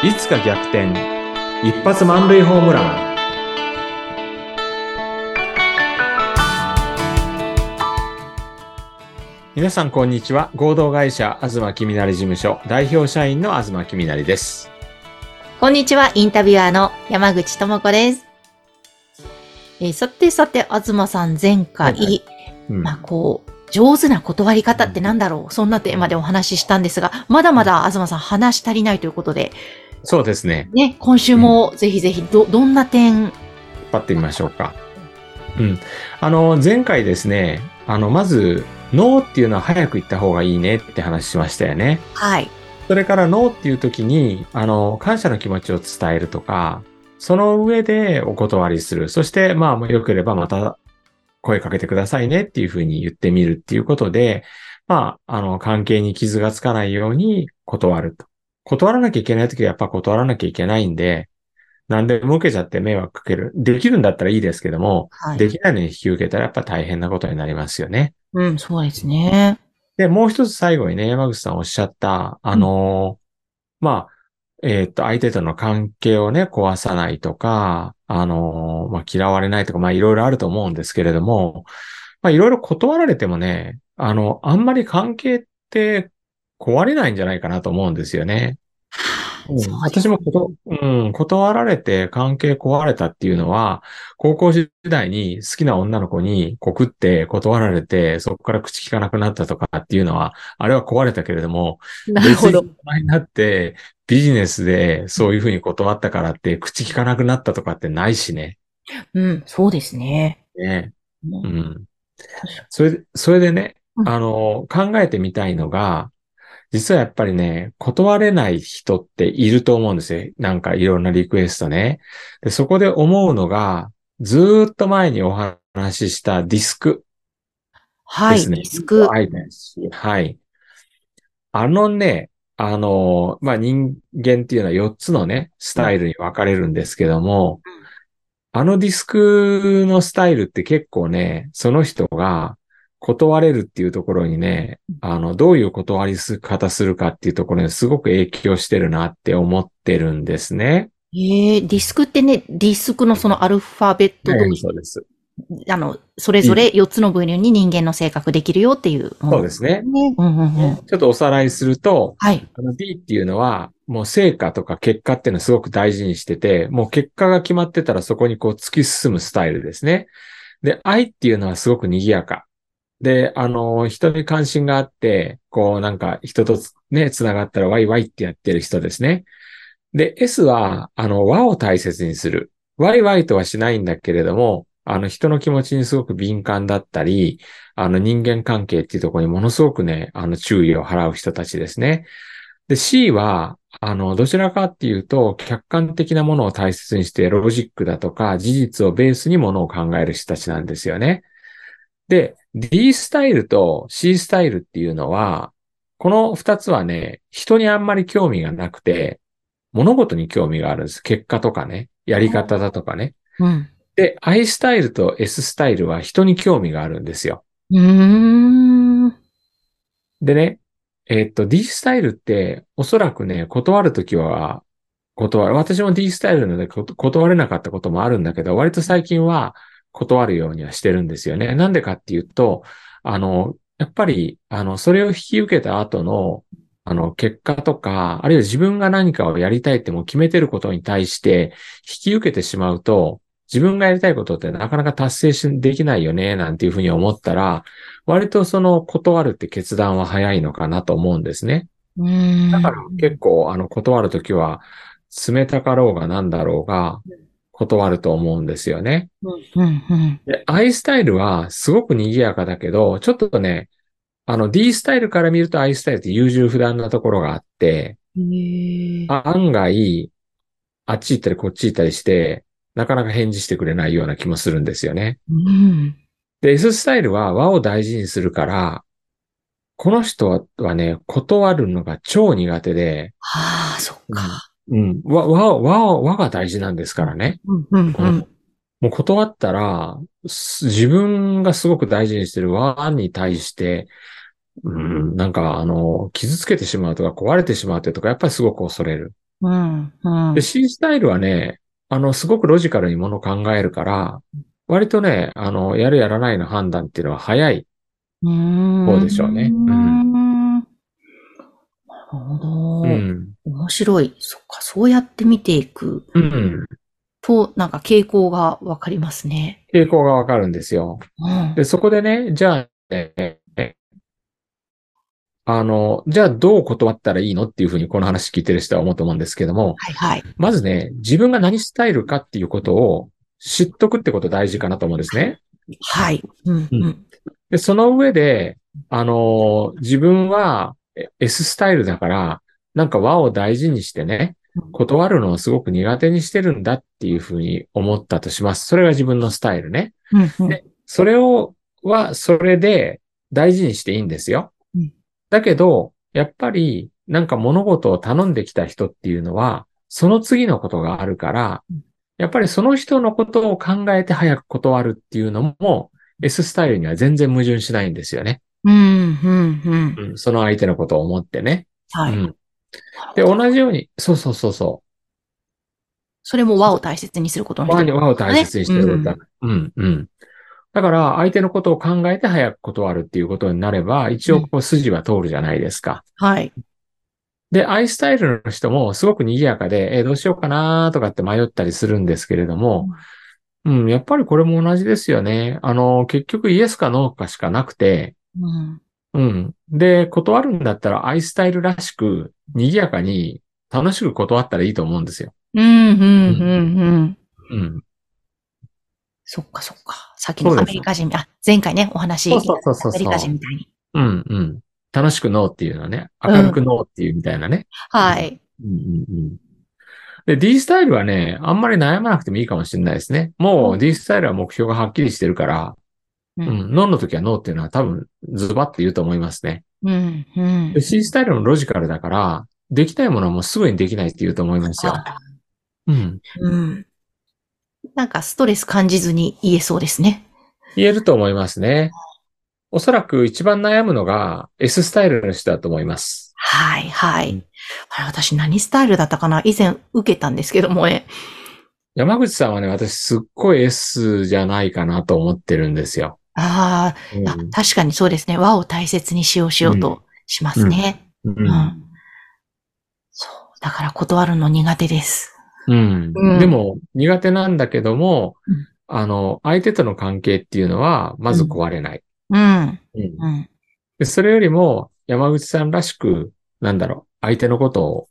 いつか逆転。一発満塁ホームラン。皆さんこんにちは。合同会社東きみなり事務所。代表社員の東きみなりです。こんにちは、インタビュアーの山口智子です。えーさてさて、東さん前回、はいはい。うん。まあこう、上手な断り方ってなんだろう。そんなテーマでお話ししたんですが、まだまだ東さん話し足りないということで、そうですねね、今週もぜひぜひ、ど、どんな点、引っ張ってみましょうかうんあの前回ですねあのまずノーっていうのは早く言った方がいいねって話しましたよねはい。それからノーっていう時に、あの、感謝の気持ちを伝えるとか、その上でお断りする。そして、まあ、良ければまた声かけてくださいねっていうふうに言ってみるっていうことで、まあ、あの、関係に傷がつかないように断ると。断らなきゃいけない時はやっぱ断らなきゃいけないんで、何でも受けちゃって迷惑かける。できるんだったらいいですけども、はい。できないのに引き受けたらやっぱ大変なことになりますよね。うん、そうですね。で、もう一つ最後にね、山口さんおっしゃった、あのーまあ、えーっと、相手との関係をね、壊さないとか、あのーまあ、嫌われないとか、まあ、いろいろあると思うんですけれども、まあ、いろいろ断られてもね、あの、あんまり関係って壊れないんじゃないかなと思うんですよね。うん私もこと、うん、断られて関係壊れたっていうのは、高校時代に好きな女の子に告って断られて、そこから口聞かなくなったとかっていうのは、あれは壊れたけれども、なるほど別に。なって、ビジネスでそういうふうに断ったからって口聞かなくなったとかってないしね。うん、そうですね。ね。ううんん。それで、それでね、うんあの、考えてみたいのが、実はやっぱりね、断れない人っていると思うんですよ。なんかいろんなリクエストね。で、そこで思うのが、ずーっと前にお話ししたディスクはい、ですね。リスク。アイデンシーはい。あのね、あの、まあ、人間っていうのは4つのね、スタイルに分かれるんですけども、あのディスクのスタイルって結構ね、その人が断れるっていうところにね、あの、どういう断り方するかっていうところにすごく影響してるなって思ってるんですね。ええディスクってね、ディスクのそのアルファベット通りそうです。あの、それぞれ4つの分類に人間の性格できるよっていう。そうですね。ね。うんうんうん。ちょっとおさらいすると、はい。あの D っていうのは、もう成果とか結果っていうのをすごく大事にしてて、もう結果が決まってたらそこにこう突き進むスタイルですね。で、I っていうのはすごく賑やか。で、あの、人に関心があって、こうなんか人とつね、繋がったらワイワイってやってる人ですね。で、S は、あの、和を大切にする。ワイワイとはしないんだけれども、あの、人の気持ちにすごく敏感だったり、あの、人間関係っていうところにものすごくね、あの、注意を払う人たちですね。で、C は、あの、どちらかっていうと、客観的なものを大切にして、ロジックだとか、事実をベースにものを考える人たちなんですよね。で、D スタイルと C スタイルっていうのは、この二つはね、人にあんまり興味がなくて、物事に興味があるんです。結果とかね、やり方だとかね。うん。で、I スタイルと S スタイルは人に興味があるんですよ。うーん。でね、えっと、D スタイルって、おそらくね、断るときは、断る。私も D スタイルなので断れなかったこともあるんだけど、割と最近は断るようにはしてるんですよね。なんでかっていうと、あの、やっぱり、あの、それを引き受けた後の、あの、結果とか、あるいは自分が何かをやりたいってもう決めてることに対して、引き受けてしまうと、自分がやりたいことってなかなか達成しできないよね、なんていうふうに思ったら、割とその断るって決断は早いのかなと思うんですね。だから結構あの断るときは冷たかろうがなんだろうが断ると思うんですよね。で、I スタイルはすごく賑やかだけど、ちょっとね、あの D スタイルから見ると I スタイルって優柔不断なところがあって、案外あっち行ったりこっち行ったりして、なかなか返事してくれないような気もするんですよね。うん。で、S スタイルは和を大事にするから、この人はね、断るのが超苦手で、はあ、そっか。うん、和、和、和、和が大事なんですからね。うん、うん、うん。もう断ったら、す自分がすごく大事にしてる和に対して、うん、なんかあの、傷つけてしまうとか壊れてしまうとか、やっぱりすごく恐れる。うん。うんで、。C スタイルはね、あの、すごくロジカルにものを考えるから、割とね、あの、やるやらないの判断っていうのは早い。うん。そうでしょうねうんほど。うん。面白い。そっか、そうやって見ていくうん。と、なんか傾向がわかりますね。傾向がわかるんですよ。うん。で、そこでね、じゃあ、ええあの、じゃあどう断ったらいいのっていうふうにこの話聞いてる人は思うと思うんですけども、はいはい。まずね、自分が何スタイルかっていうことを知っとくってこと大事かなと思うんですね。はい。うん。うん。で、その上で、あのー自分はえ S スタイルだから、なんか和を大事にしてねうん、断るのをすごく苦手にしてるんだっていうふうに思ったとします。それが自分のスタイルね。でそれを、は、それで大事にしていいんですようん。だけど、やっぱり、なんか物事を頼んできた人っていうのは、その次のことがあるからうん、やっぱりその人のことを考えて早く断るっていうのも、S スタイルには全然矛盾しないんですよね。うん。うん。うん。うん、その相手のことを思ってね。はい。うん。で、同じように、そうそうそうそそれも和を大切にすることう。の和に和を大切にしてることだ。うん、うん。だから、相手のことを考えて早く断るっていうことになれば、一応こう筋は通るじゃないですか。はい。で、アイスタイルの人もすごく賑やかで、えーどうしようかなとかって迷ったりするんですけれども、うん、やっぱりこれも同じですよね。あの、結局イエスかノーかしかなくて、うん。うん。で、断るんだったらアイスタイルらしく、賑やかに楽しく断ったらいいと思うんですよ。うん。うん。うん。うん。そっかそっか。さっきのアメリカ人、あ、前回ね、お話、そうそうそうそうアメリカ人みたいに。うん、うん。楽しくノーっていうのはね、明るくノーっていうみたいなね。はい。うん、うん、うん。で、D スタイルはね、あんまり悩まなくてもいいかもしれないですね。もう D スタイルは目標がはっきりしてるから、う。うんん、ノーの時はノーっていうのは多分ズバッて言うと思いますね。うん。うんで。C スタイルのロジカルだから、できたいものはもうすぐにできないって言うと思いますよ。うん。うん。なんかストレス感じずに言えそうですね。言えると思いますね。おそらく一番悩むのが S スタイルの人だと思います。はい、はい。うんあれ、私何スタイルだったかな？以前受けたんですけどもね。山口さんはね、私すっごい S じゃないかなと思ってるんですよ。あうーあ、確かにそうですね。和を大切にしようしようとしますね。ん。うん。そう。だから断るの苦手です。うん。うんでも、苦手なんだけども、うんあの、相手との関係っていうのは、まず壊れない。うん。うんそれよりも、山口さんらしく、なんだろう、相手のことを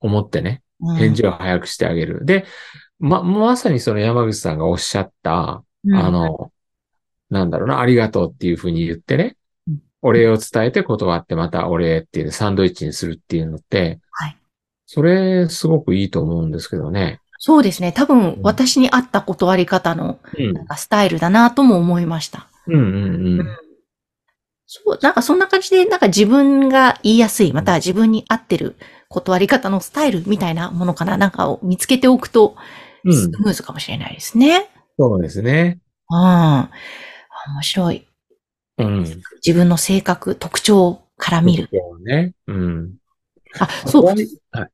思ってね、うん返事を早くしてあげる。で、ま、まさにその山口さんがおっしゃった、うんあの、なんだろうな、ありがとうっていうふうに言ってねうん、お礼を伝えて断ってまたお礼っていうサンドイッチにするっていうのって、はいそれすごくいいと思うんですけどね。そうですね。多分ん私に合った断り方のうんなんかスタイルだなとも思いました。うんうんうん。そう、なんかそんな感じで、なんか自分が言いやすい、または自分に合ってる断り方のスタイルみたいなものかな、なんかを見つけておくと、うんスムーズかもしれないですね。そうですね。うん。面白い。うん。自分の性格、特徴から見る。そうね。うん。あ、そう。はい。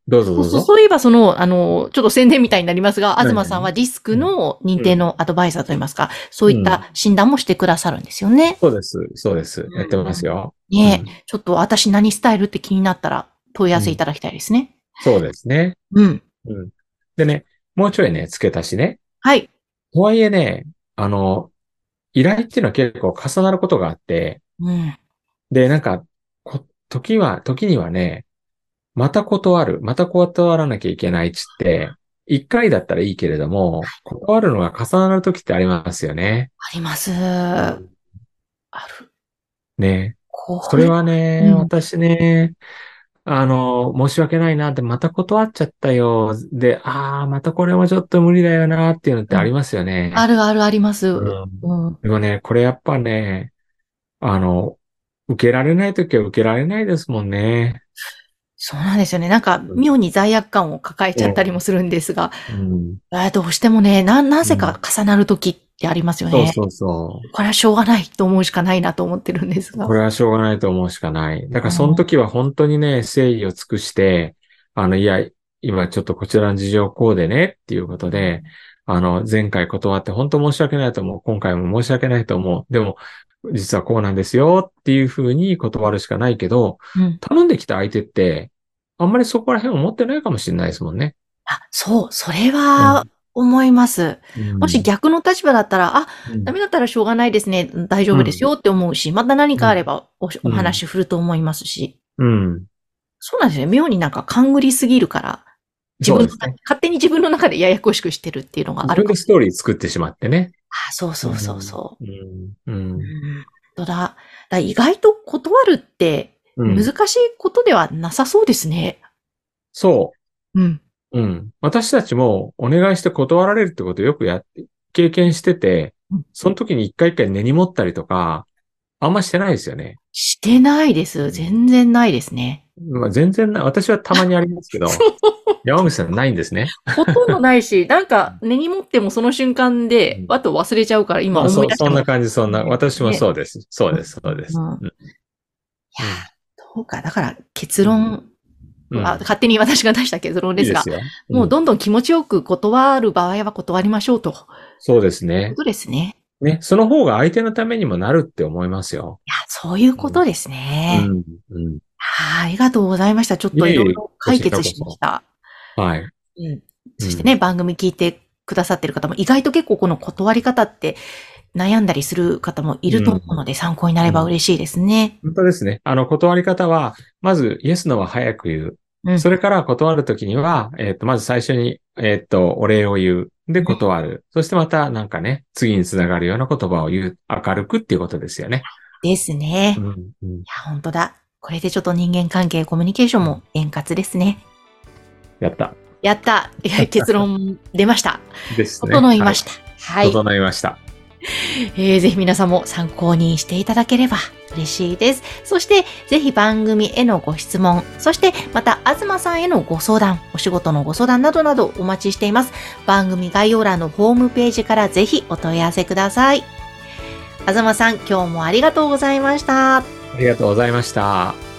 どうぞどうぞ。そうそういえば、その、あの、ちょっと宣伝みたいになりますが、はい東さんはディスクの認定のアドバイザーといいますか、そういった診断もしてくださるんですよね。そうです。そうです。やってますよ。ねうんちょっと私何スタイルって気になったら問い合わせいただきたいですね。そうですね。うん。うん。でね、もうちょいね、付け足しね。はい。とはいえね、あの、依頼っていうのは結構重なることがあって、うん。で、なんか、こ時は、時にはね、また断る、また断らなきゃいけないっつって、一回だったらいいけれども、断るのが重なる時ってありますよね。あります。ある。ね。こそれはね、うん私ね、あの、申し訳ないなって、また断っちゃったよ。で、ああ、またこれもちょっと無理だよなっていうのってありますよね。あるあるあります。うんうん。でもね、これやっぱね、あの、受けられないときは受けられないですもんね。そうなんですよね。なんか、妙に罪悪感を抱えちゃったりもするんですが、うん。えーどうしてもね、な、なぜか重なるときってありますよね。そうそうそう。これはしょうがないと思うしかないなと思ってるんですがこ。れはしょうがないと思うしかない。だからその時は本当にね、誠意を尽くして、あの、いや、今ちょっとこちらの事情こうでねっていうことで、あの、前回断って本当申し訳ないと思う。今回も申し訳ないと思う。でも、実はこうなんですよっていうふうに断るしかないけど、うん。頼んできた相手って、あんまりそこら辺思ってないかもしれないですもんね。あ、そう、それは思います。もし逆逆の立場だったら、あ、ダメだったらしょうがないですね。大丈夫ですよって思うし、また何かあればおお話振ると思いますし。うん。そうなんですよ。妙になんか勘ぐりすぎるから、自分ね。勝手に自分の中でややこしくしてるっていうのがあ自るかも。分でストーリー作ってしまってね。あ、そうそうそうそう。うん。うん。うん。だ？だ意外と断るってうん難しいことではなさそうですね。そうん。う。うん。私たちもお願いして断られるってことをよくやって、経験しててうん、その時に一回一回根に持ったりとか、あんましてないですよね。してないです。全然ないですね。まあ、全然ない。私はたまにありますけど、山口さんないんですね。ほとんどないし、なんか根に持ってもその瞬間で、あと忘れちゃうから今思いう出してもそんな感じ、そんな。私もそうです。そうです、そうです。うんうんいやーそうか。だから結論、うんあ勝手に私が出した結論ですが、いいですよ。もうどんどん気持ちよく断る場合は断りましょうと。そうですねうこ。とですね。ね、その方が相手のためにもなるって思いますよ。いや、そういうことですうね。ん。うん。はい、ありがとうございました。ちょっといろいろ解決しました。はい。うん。そしてね、番組聞いてくださってる方も意外と結構この断り方って悩んだりする方もいると思うので、参考になれば嬉しいですね。本当ですね。あの、断り方は、まず、イエスのは早く言う。うん。それから断るときには、えっ、と、まず最初に、えっ、と、お礼を言う。で、断る。そしてまた、なんかね、次につながるような言葉を言う。明るくっていうことですよね。ですね。いうん。うんや、本当だ。これでちょっと人間関係、コミュニケーションも円滑ですね。やった。やった結論出ました。ですね。整いました。は。はいい。整いました。えーぜひ皆さんも参考にしていただければ嬉しいです。そして、ぜひ番組へのご質問、そしてまた、東さんへのご相談、お仕事のご相談などなどお待ちしています。番組概要欄のホームページからぜひお問い合わせください。東さん、今日もありがとうございました。ありがとうございました。